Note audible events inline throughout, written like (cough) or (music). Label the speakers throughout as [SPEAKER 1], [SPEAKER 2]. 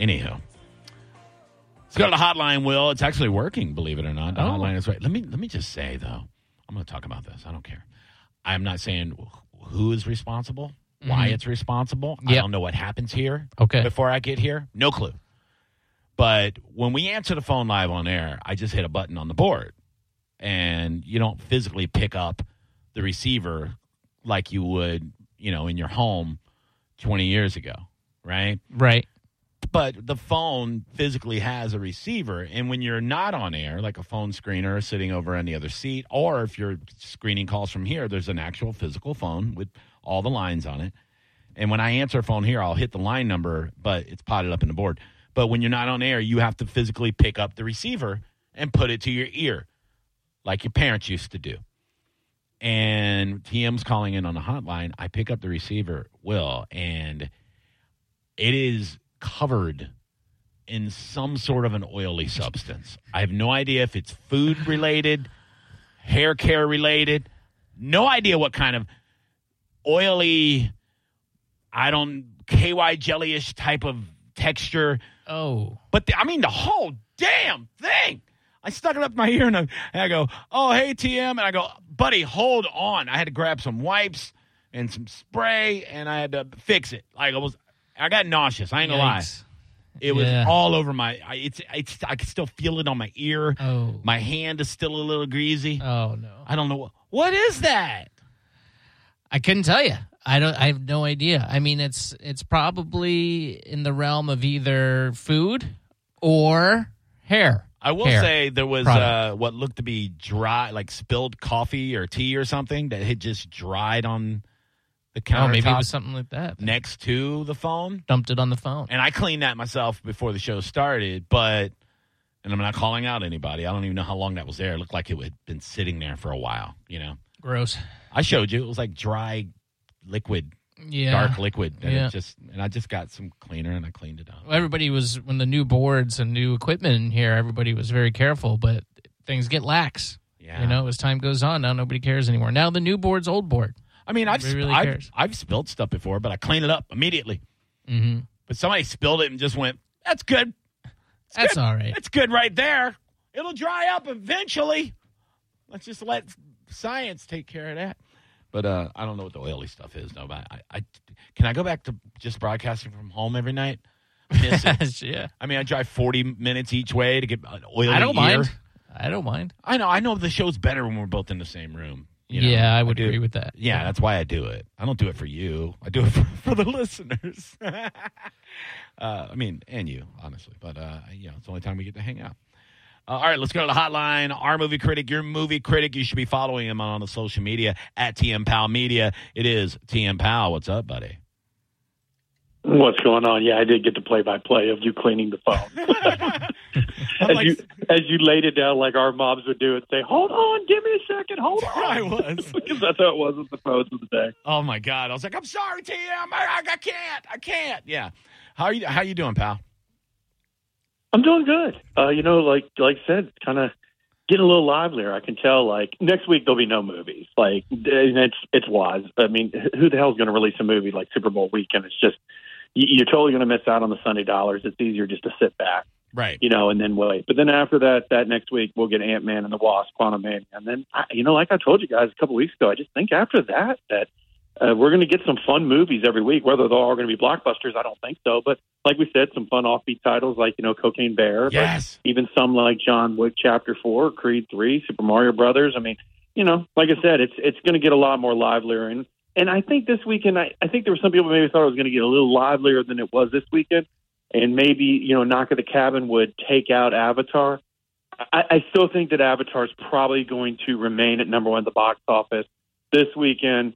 [SPEAKER 1] anywho. Let's go to the hotline, Will. It's actually working, believe it or not. The
[SPEAKER 2] Oh.
[SPEAKER 1] hotline is right. Let me let me just say though, I'm going to talk about this. I don't care. I'm not saying who is responsible, why mm-hmm. it's responsible. I don't know what happens here.
[SPEAKER 2] Okay.
[SPEAKER 1] Before I get here, no clue. But when we answer the phone live on air, I just hit a button on the board, and you don't physically pick up the receiver like you would, you know, in your home 20 years ago, right?
[SPEAKER 2] Right.
[SPEAKER 1] But the phone physically has a receiver. And when you're not on air like a phone screener sitting over any other seat or if you're screening calls from here there's an actual physical phone with all the lines on it. And when i answer a phone here i'll hit the line number but it's potted up in the board. But when you're not on air you have to physically pick up the receiver and put it to your ear like your parents used to do. And tm's calling in on the hotline. I pick up the receiver will and it is covered in some sort of an oily substance. I have no idea if it's food related, hair care related, no idea what kind of oily, I don't, KY jellyish type of texture.
[SPEAKER 2] Oh.
[SPEAKER 1] But the, I mean, the whole damn thing. I stuck it up my ear and I, and I go, oh, hey, TM. And I go, buddy, hold on. I had to grab some wipes and some spray and I had to fix it. Like I was, I got nauseous. I ain't gonna lie.
[SPEAKER 2] Yikes.
[SPEAKER 1] It was
[SPEAKER 2] Yeah.
[SPEAKER 1] all over my. I, it's it's. I can still feel it on my ear.
[SPEAKER 2] Oh.
[SPEAKER 1] My hand is still a little greasy.
[SPEAKER 2] Oh no.
[SPEAKER 1] I don't know what. What is that?
[SPEAKER 2] I couldn't tell you. I don't. I have no idea. I mean, it's it's probably in the realm of either food or hair.
[SPEAKER 1] I will
[SPEAKER 2] Hair
[SPEAKER 1] say there was
[SPEAKER 2] product.
[SPEAKER 1] uh, what looked to be dry, like spilled coffee or tea or something that had just dried on the countertop
[SPEAKER 2] Oh, maybe it was something like that.
[SPEAKER 1] next to the phone.
[SPEAKER 2] Dumped it on the phone.
[SPEAKER 1] And I cleaned that myself before the show started, but and I'm not calling out anybody. I don't even know how long that was there. It looked like it had been sitting there for a while. You know,
[SPEAKER 2] Gross.
[SPEAKER 1] I showed you. It was like dry liquid
[SPEAKER 2] Yeah.
[SPEAKER 1] dark liquid and
[SPEAKER 2] Yeah.
[SPEAKER 1] it just and I just got some cleaner and I cleaned it up.
[SPEAKER 2] Well, everybody was when the new boards and new equipment in here. Everybody was very careful, but things get lax.
[SPEAKER 1] Yeah.
[SPEAKER 2] You know, as time goes on, now nobody cares anymore. Now the new board's old board.
[SPEAKER 1] I mean, I've
[SPEAKER 2] really
[SPEAKER 1] I've. I've spilled stuff before, but I clean it up immediately.
[SPEAKER 2] Mm-hmm.
[SPEAKER 1] But somebody spilled it and just went, "That's good.
[SPEAKER 2] That's
[SPEAKER 1] good.
[SPEAKER 2] all right.
[SPEAKER 1] That's good right there. It'll dry up eventually. Let's just let science take care of that." But uh, I don't know what the oily stuff is. No, but I, I can I go back to just broadcasting from home every night. I miss it. (laughs)
[SPEAKER 2] yeah.
[SPEAKER 1] I mean, I drive forty minutes each way to get an oily
[SPEAKER 2] I don't
[SPEAKER 1] ear.
[SPEAKER 2] mind. I don't mind.
[SPEAKER 1] I know. I know the show's better when we're both in the same room. You know?
[SPEAKER 2] yeah, I would
[SPEAKER 1] do-
[SPEAKER 2] agree with that.
[SPEAKER 1] Yeah, that's why I do it. I don't do it for you. I do it (laughs) for, for the listeners. (laughs) uh, I mean, and you, honestly. But uh, you know, it's the only time we get to hang out. Uh, all right, let's go to the hotline. Our movie critic, your movie critic. You should be following him on the social media at TM Powell Media. It is TM Powell. What's up, buddy?
[SPEAKER 3] What's going on? Yeah, I did get the play-by-play of you cleaning the phone. (laughs)
[SPEAKER 1] I'm
[SPEAKER 3] as
[SPEAKER 1] like-
[SPEAKER 3] you as you laid it down like our moms would do and say, "Hold on, give me a second, hold (laughs) on."
[SPEAKER 1] I was. (laughs)
[SPEAKER 3] because that's how it was with the phones of the day.
[SPEAKER 1] Oh my god! I was like, I'm sorry, TM. I, I can't. I can't. Yeah. How are you? How you doing, pal?
[SPEAKER 3] I'm doing good. Uh, you know, like like I said, kind of getting a little livelier. I can tell. Like next week there'll be no movies. Like it's it's wise. I mean, who the hell's going to release a movie like Super Bowl weekend? It's just you- you're totally going to miss out on the Sunday dollars. It's easier just to sit back.
[SPEAKER 1] Right.
[SPEAKER 3] you know, and then wait. But then after that, that next week we'll get Ant Man and the Wasp, Quantumania, and then I, you know, like I told you guys a couple weeks ago, I just think after that that uh, we're going to get some fun movies every week. Whether they're all going to be blockbusters, I don't think so. But like we said, some fun offbeat titles like you know Cocaine Bear, but
[SPEAKER 1] Yes.
[SPEAKER 3] even some like John Wick Chapter Four, Creed Three, Super Mario Brothers. I mean, you know, like I said, it's it's going to get a lot more livelier and. And I think this weekend, I, I think there were some people maybe thought it was going to get a little livelier than it was this weekend and maybe you know knock at the cabin would take out avatar. I, I still think that avatar is probably going to remain at number one at the box office this weekend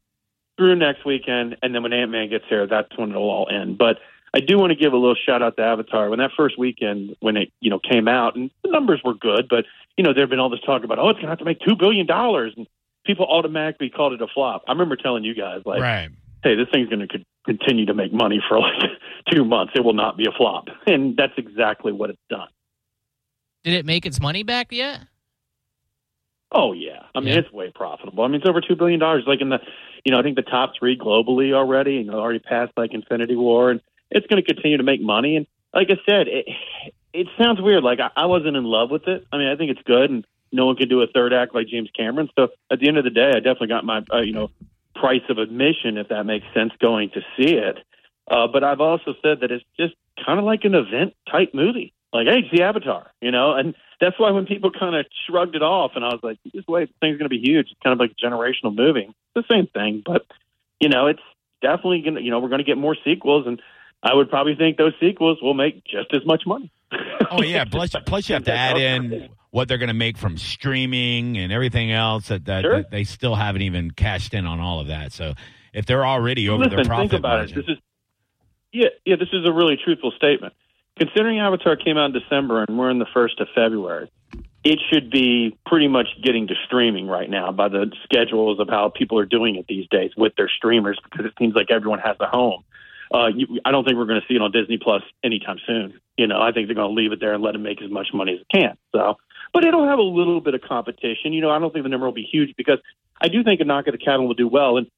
[SPEAKER 3] through next weekend and then when ant-man gets here that's when it'll all end. But i do want to give a little shout out to avatar. When that first weekend when it you know came out and the numbers were good but you know there had been all this talk about oh it's going to have to make two billion dollars and people automatically called it a flop. I remember telling you guys like
[SPEAKER 1] right.
[SPEAKER 3] Hey, this thing's going to continue to make money for like (laughs) two months. It will not be a flop. (laughs) And that's exactly what it's done.
[SPEAKER 2] Did it make its money back yet?
[SPEAKER 3] Oh, yeah. I mean,
[SPEAKER 2] Yeah.
[SPEAKER 3] it's way profitable. I mean, it's over $2 billion. Like in the, you know, I think the top three globally already, and already passed like Infinity War. And it's going to continue to make money. And like I said, it it sounds weird. Like I, I wasn't in love with it. I mean, I think it's good, and no one can do a third act like James Cameron. So at the end of the day, I definitely got my uh, you know price of admission, if that makes sense, going to see it. Uh, but I've also said that it's just kind of like an event type movie. Like, hey, it's the Avatar, you know, and that's why when people kind of shrugged it off, and I was like, just wait, the thing's going to be huge. It's kind of like a generational movie. It's the same thing, but you know, it's definitely going to, you know, we're going to get more sequels, and I would probably think those sequels will make just as much money.
[SPEAKER 1] Oh yeah, plus plus you have to (laughs) add in what they're going to make from streaming and everything else that, that,
[SPEAKER 3] Sure.
[SPEAKER 1] that they still haven't even cashed in on all of that. So if they're already over
[SPEAKER 3] Listen,
[SPEAKER 1] their profit
[SPEAKER 3] think about
[SPEAKER 1] margin,
[SPEAKER 3] it. This is yeah, yeah. This is a really truthful statement. Considering Avatar came out in December and we're in the first of February, it should be pretty much getting to streaming right now by the schedules of how people are doing it these days with their streamers because it seems like everyone has a home. Uh, you, I don't think we're going to see it on Disney Plus anytime soon. You know, I think they're going to leave it there and let it make as much money as it can. So, but it'll have a little bit of competition. You know, I don't think the number will be huge because I do think a knock at the cabin will do well. And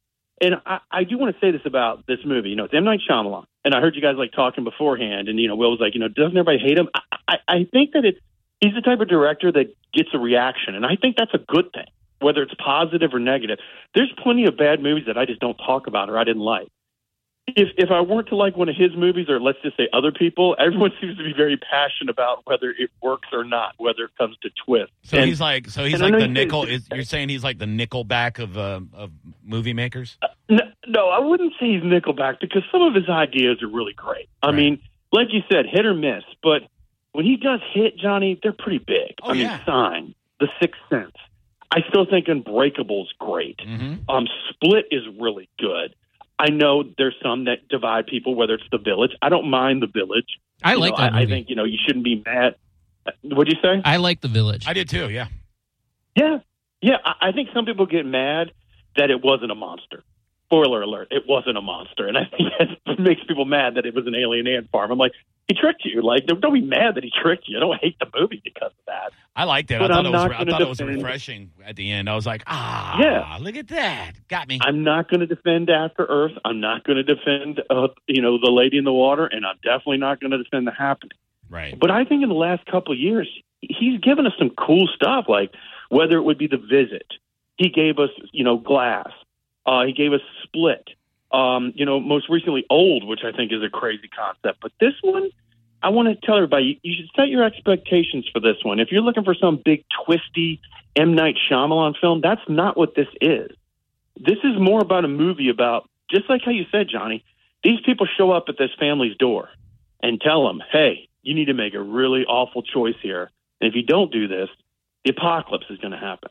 [SPEAKER 3] and I, I do want to say this about this movie. You know, it's M Night Shyamalan, and I heard you guys like talking beforehand, and you know, Will was like, you know, doesn't everybody hate him? I, I, I think that it's he's the type of director that gets a reaction, and I think that's a good thing, whether it's positive or negative. There's plenty of bad movies that I just don't talk about or I didn't like. If if I weren't to like one of his movies, or let's just say other people, everyone (laughs) seems to be very passionate about whether it works or not, whether it comes to twist.
[SPEAKER 1] so
[SPEAKER 3] And-
[SPEAKER 1] he's like so he's like the nickel. Is, you're saying he's like the Nickelback of uh, of movie makers?
[SPEAKER 3] No, no, I wouldn't say he's Nickelback because some of his ideas are really great. I
[SPEAKER 1] Right.
[SPEAKER 3] mean, like you said, hit or miss. But when he does hit, Johnny, they're pretty big.
[SPEAKER 1] Oh,
[SPEAKER 3] I mean,
[SPEAKER 1] yeah.
[SPEAKER 3] Sign, The Sixth Sense. I still think Unbreakable's great.
[SPEAKER 1] Mm-hmm.
[SPEAKER 3] Um, Split is really good. I know there's some that divide people, whether it's The Village. I don't mind The Village.
[SPEAKER 2] I
[SPEAKER 3] You
[SPEAKER 2] like
[SPEAKER 3] know,
[SPEAKER 2] that
[SPEAKER 3] I, I think you know you shouldn't be mad. What'd you say?
[SPEAKER 2] I like the village.
[SPEAKER 1] I did too. Yeah.
[SPEAKER 3] Yeah, yeah. I, I think some people get mad that it wasn't a monster. Spoiler alert: it wasn't a monster, and I think (laughs) that makes people mad that it was an alien ant farm. I'm like, he tricked you. Like, don't don't be mad that he tricked you. I don't hate the movie because of that.
[SPEAKER 1] I liked it.
[SPEAKER 3] But
[SPEAKER 1] I thought
[SPEAKER 3] I'm
[SPEAKER 1] it was. I thought it was refreshing at the end. I was like, ah,
[SPEAKER 3] Yeah.
[SPEAKER 1] look at that, got me.
[SPEAKER 3] I'm not going to defend After Earth. I'm not going to defend, uh, you know, the Lady in the Water, and I'm definitely not going to defend the Happening.
[SPEAKER 1] right.
[SPEAKER 3] But I think in the last couple of years, he's given us some cool stuff, like whether it would be The Visit. He gave us, you know, Glass. Uh, he gave us Split. Um, you know, most recently Old, which I think is a crazy concept. But this one, I want to tell everybody, you should set your expectations for this one. If you're looking for some big twisty M Night Shyamalan film, that's not what this is. This is more about a movie about, just like how you said, Johnny. These people show up at this family's door and tell them, "Hey, you need to make a really awful choice here, and if you don't do this, the apocalypse is going to happen."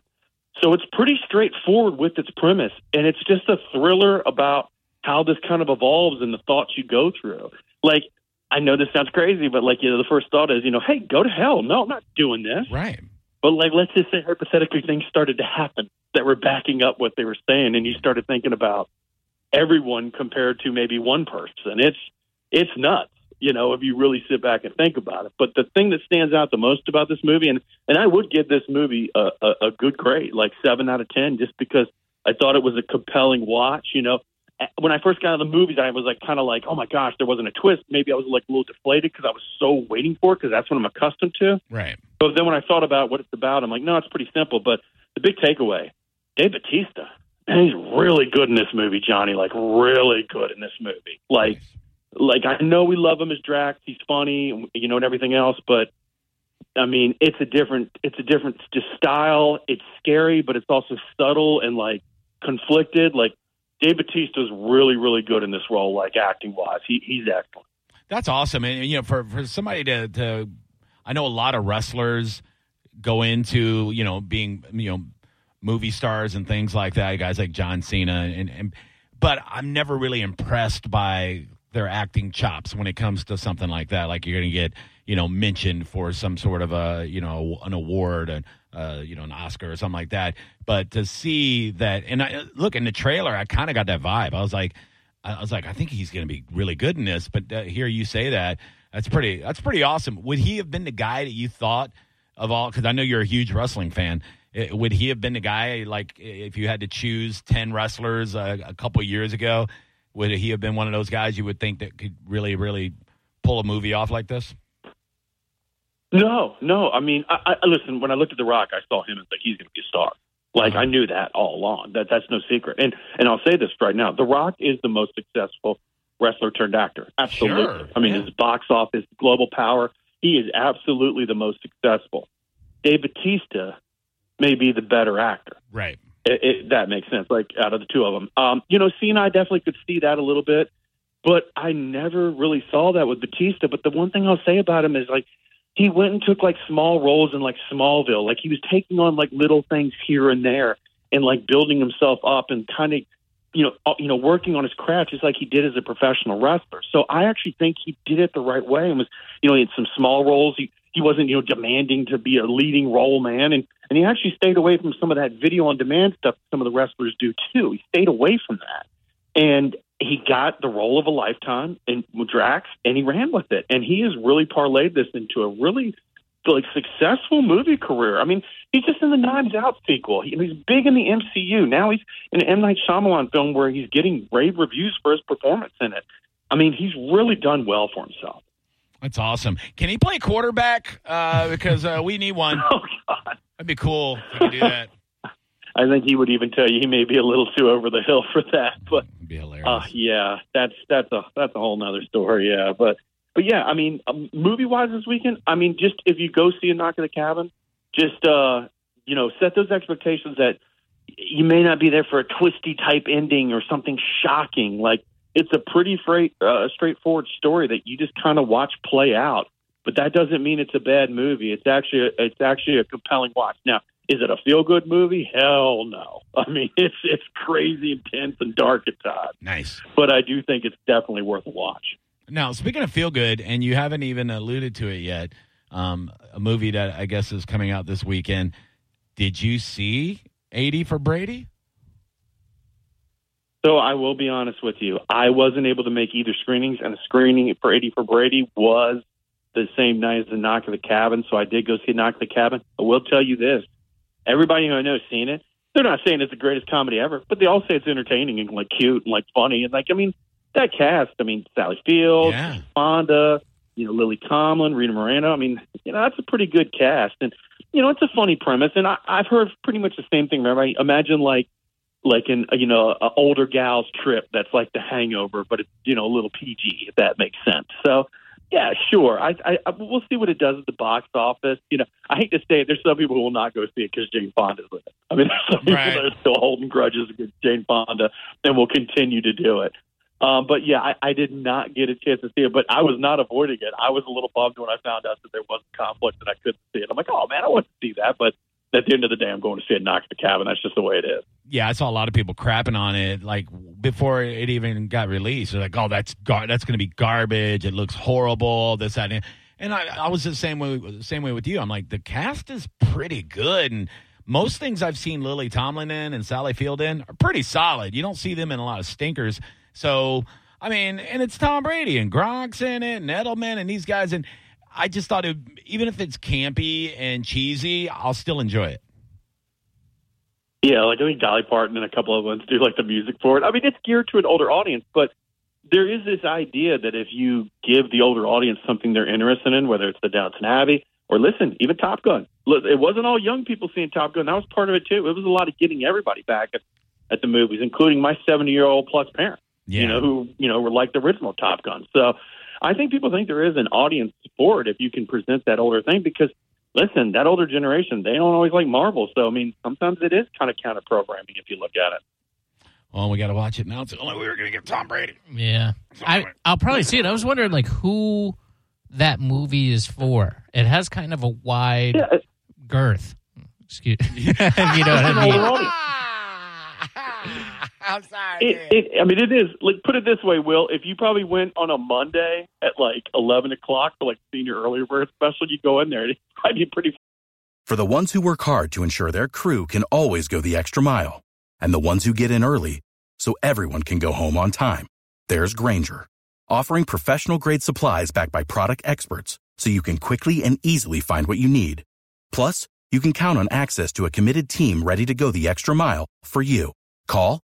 [SPEAKER 3] So it's pretty straightforward with its premise, and it's just a thriller about how this kind of evolves and the thoughts you go through. Like, I know this sounds crazy, but like, you know, the first thought is, you know, hey, go to hell. No, I'm not doing this.
[SPEAKER 1] Right.
[SPEAKER 3] But like, let's just say hypothetically things started to happen that were backing up what they were saying, and you started thinking about everyone compared to maybe one person. It's it's nuts, you know, if you really sit back and think about it. But the thing that stands out the most about this movie, and and I would give this movie a, a, a good grade, like seven out of ten, just because I thought it was a compelling watch. You know, when I first got out of the movies, I was like kind of like, oh my gosh, there wasn't a twist. Maybe I was like a little deflated because I was so waiting for it because that's what I'm accustomed to.
[SPEAKER 1] Right.
[SPEAKER 3] But then when I thought about what it's about, I'm like, no, it's pretty simple. But the big takeaway, Dave Batista, man, he's really good in this movie, Johnny. Like really good in this movie. Like, like I know we love him as Drax. He's funny, you know, and everything else. But I mean, it's a different, it's a different just style. It's scary, but it's also subtle and like conflicted. Like Dave Batista's really, really good in this role, like acting wise. He, he's excellent.
[SPEAKER 1] That's awesome, and you know, for for somebody to to, I know a lot of wrestlers go into you know being you know movie stars and things like that. Guys like John Cena, and, and but I'm never really impressed by their acting chops when it comes to something like that. Like you're going to get you know mentioned for some sort of a you know an award and uh, you know an Oscar or something like that. But to see that, and I look in the trailer, I kind of got that vibe. I was like. I was like, I think he's going to be really good in this. But uh, hear you say that, that's pretty. That's pretty awesome. Would he have been the guy that you thought of all? Because I know you're a huge wrestling fan. Eh, Would he have been the guy like if you had to choose ten wrestlers uh, a couple years ago? Would he have been one of those guys you would think that could really, really pull a movie off like this?
[SPEAKER 3] No, no. I mean, I, I listen. When I looked at The Rock, I saw him as like he's going to be a star. Like
[SPEAKER 1] Uh-huh.
[SPEAKER 3] I knew that all along. That that's no secret. And and I'll say this right now: The Rock is the most successful wrestler turned actor. Absolutely.
[SPEAKER 1] Sure,
[SPEAKER 3] I mean,
[SPEAKER 1] yeah.
[SPEAKER 3] his box office, global power. He is absolutely the most successful. Dave Batista may be the better actor.
[SPEAKER 1] Right.
[SPEAKER 3] It, it, that makes sense. Like out of the two of them, um, you know, Cena, I definitely could see that a little bit, but I never really saw that with Batista. But the one thing I'll say about him is like he went and took like small roles in like Smallville. Like he was taking on like little things here and there and like building himself up and kind of you know uh, you know working on his craft just like he did as a professional wrestler. So I actually think he did it the right way and was you know in some small roles. He he wasn't you know demanding to be a leading role man and and he actually stayed away from some of that video on demand stuff some of the wrestlers do too. He stayed away from that. And he got the role of a lifetime in Drax and he ran with it. And he has really parlayed this into a really like successful movie career. I mean, he's just in the Knives Out sequel. He, he's big in the MCU. Now he's in an M Night Shyamalan film where he's getting rave reviews for his performance in it. I mean, he's really done well for himself.
[SPEAKER 1] That's awesome. Can he play quarterback? Uh, because uh, we need one. (laughs)
[SPEAKER 3] Oh God.
[SPEAKER 1] That'd be cool if could do that. (laughs)
[SPEAKER 3] I think he would even tell you he may be a little too over the hill for that, but
[SPEAKER 1] It'd be hilarious.
[SPEAKER 3] Uh, yeah, that's that's a that's a whole nother story. Yeah, but but yeah, I mean, um, movie wise this weekend, I mean, just if you go see a Knock at the Cabin, just uh, you know, set those expectations that you may not be there for a twisty type ending or something shocking. Like it's a pretty freight, uh, straightforward story that you just kind of watch play out. But that doesn't mean it's a bad movie. It's actually a, it's actually a compelling watch. Now, is it a feel good movie? Hell no. (laughs) I mean, it's it's crazy intense and dark at times
[SPEAKER 1] nice.
[SPEAKER 3] but I do think it's definitely worth a watch.
[SPEAKER 1] Now, speaking of feel good, and you haven't even alluded to it yet, um, a movie that I guess is coming out this weekend. Did you see 80 for Brady?
[SPEAKER 3] So I will be honest with you. I wasn't able to make either screenings, and the screening for 80 for Brady was the same night as the Knock at the Cabin. So I did go see Knock at the Cabin. I will tell you this: everybody who I know has seen it. They're not saying it's the greatest comedy ever, but they all say it's entertaining and like cute and like funny and like I mean that cast. I mean Sally Field,
[SPEAKER 1] Yeah.
[SPEAKER 3] Fonda, you know Lily Tomlin, Rita Moreno. I mean you know that's a pretty good cast, and you know it's a funny premise. And I, I've heard pretty much the same thing from everybody. Imagine like like an you know a older gal's trip that's like The Hangover, but it's you know a little PG if that makes sense. So yeah, sure. I, I, I we'll see what it does at the box office. You know, I hate to say it. There's some people who will not go see it because Jane fonda is in it. I mean, (laughs) there's some people that are still holding grudges against Jane Fonda and will continue to do it. Um, but yeah, I, I did not get a chance to see it, but I was not avoiding it. I was a little bummed when I found out that there was a conflict and I couldn't see it. I'm like, oh man, I want to see that, but at the end of the day, I'm going to see it knock the cabin. That's just the way it is.
[SPEAKER 1] Yeah, I saw a lot of people crapping on it like before it even got released. They're like, "Oh, that's gar- that's going to be garbage. It looks horrible." This that, and, and I, I was the same way same way with you. I'm like, the cast is pretty good, and most things I've seen Lily Tomlin in and Sally Field in are pretty solid. You don't see them in a lot of stinkers. So, I mean, and it's Tom Brady and Gronk's in it, and Edelman and these guys, and I just thought it, even if it's campy and cheesy, I'll still enjoy it.
[SPEAKER 3] Yeah, like I think Dolly Parton and a couple of ones do like the music for it. I mean, it's geared to an older audience, but there is this idea that if you give the older audience something they're interested in, whether it's the Downton Abbey or listen, even Top Gun. Look, it wasn't all young people seeing Top Gun. That was part of it too. It was a lot of getting everybody back at, at the movies, including my seventy-year-old plus parents.
[SPEAKER 1] Yeah.
[SPEAKER 3] You know, who you know were like the original Top Gun. So I think people think there is an audience for it if you can present that older thing because listen, that older generation, they don't always like Marvel. So, I mean, sometimes it is kind of counter programming if you look at it.
[SPEAKER 1] Well, we got to watch it now. It's the only way we're going to get Tom Brady.
[SPEAKER 2] Yeah, I I'll probably see it. I was wondering like who that movie is for. It has kind of a wide
[SPEAKER 3] Yeah,
[SPEAKER 2] girth. Excuse, (laughs) you know what I (laughs) mean?
[SPEAKER 3] Audience.
[SPEAKER 1] I'm sorry.
[SPEAKER 3] It, it, I mean, it is. Like, put it this way, Will. If you probably went on a Monday at like eleven o'clock for like senior early bird special, you'd go in there. It'd (laughs) probably be pretty.
[SPEAKER 4] For the ones who work hard to ensure their crew can always go the extra mile, and the ones who get in early so everyone can go home on time, there's Grainger, offering professional grade supplies backed by product experts so you can quickly and easily find what you need. Plus, you can count on access to a committed team ready to go the extra mile for you. Call,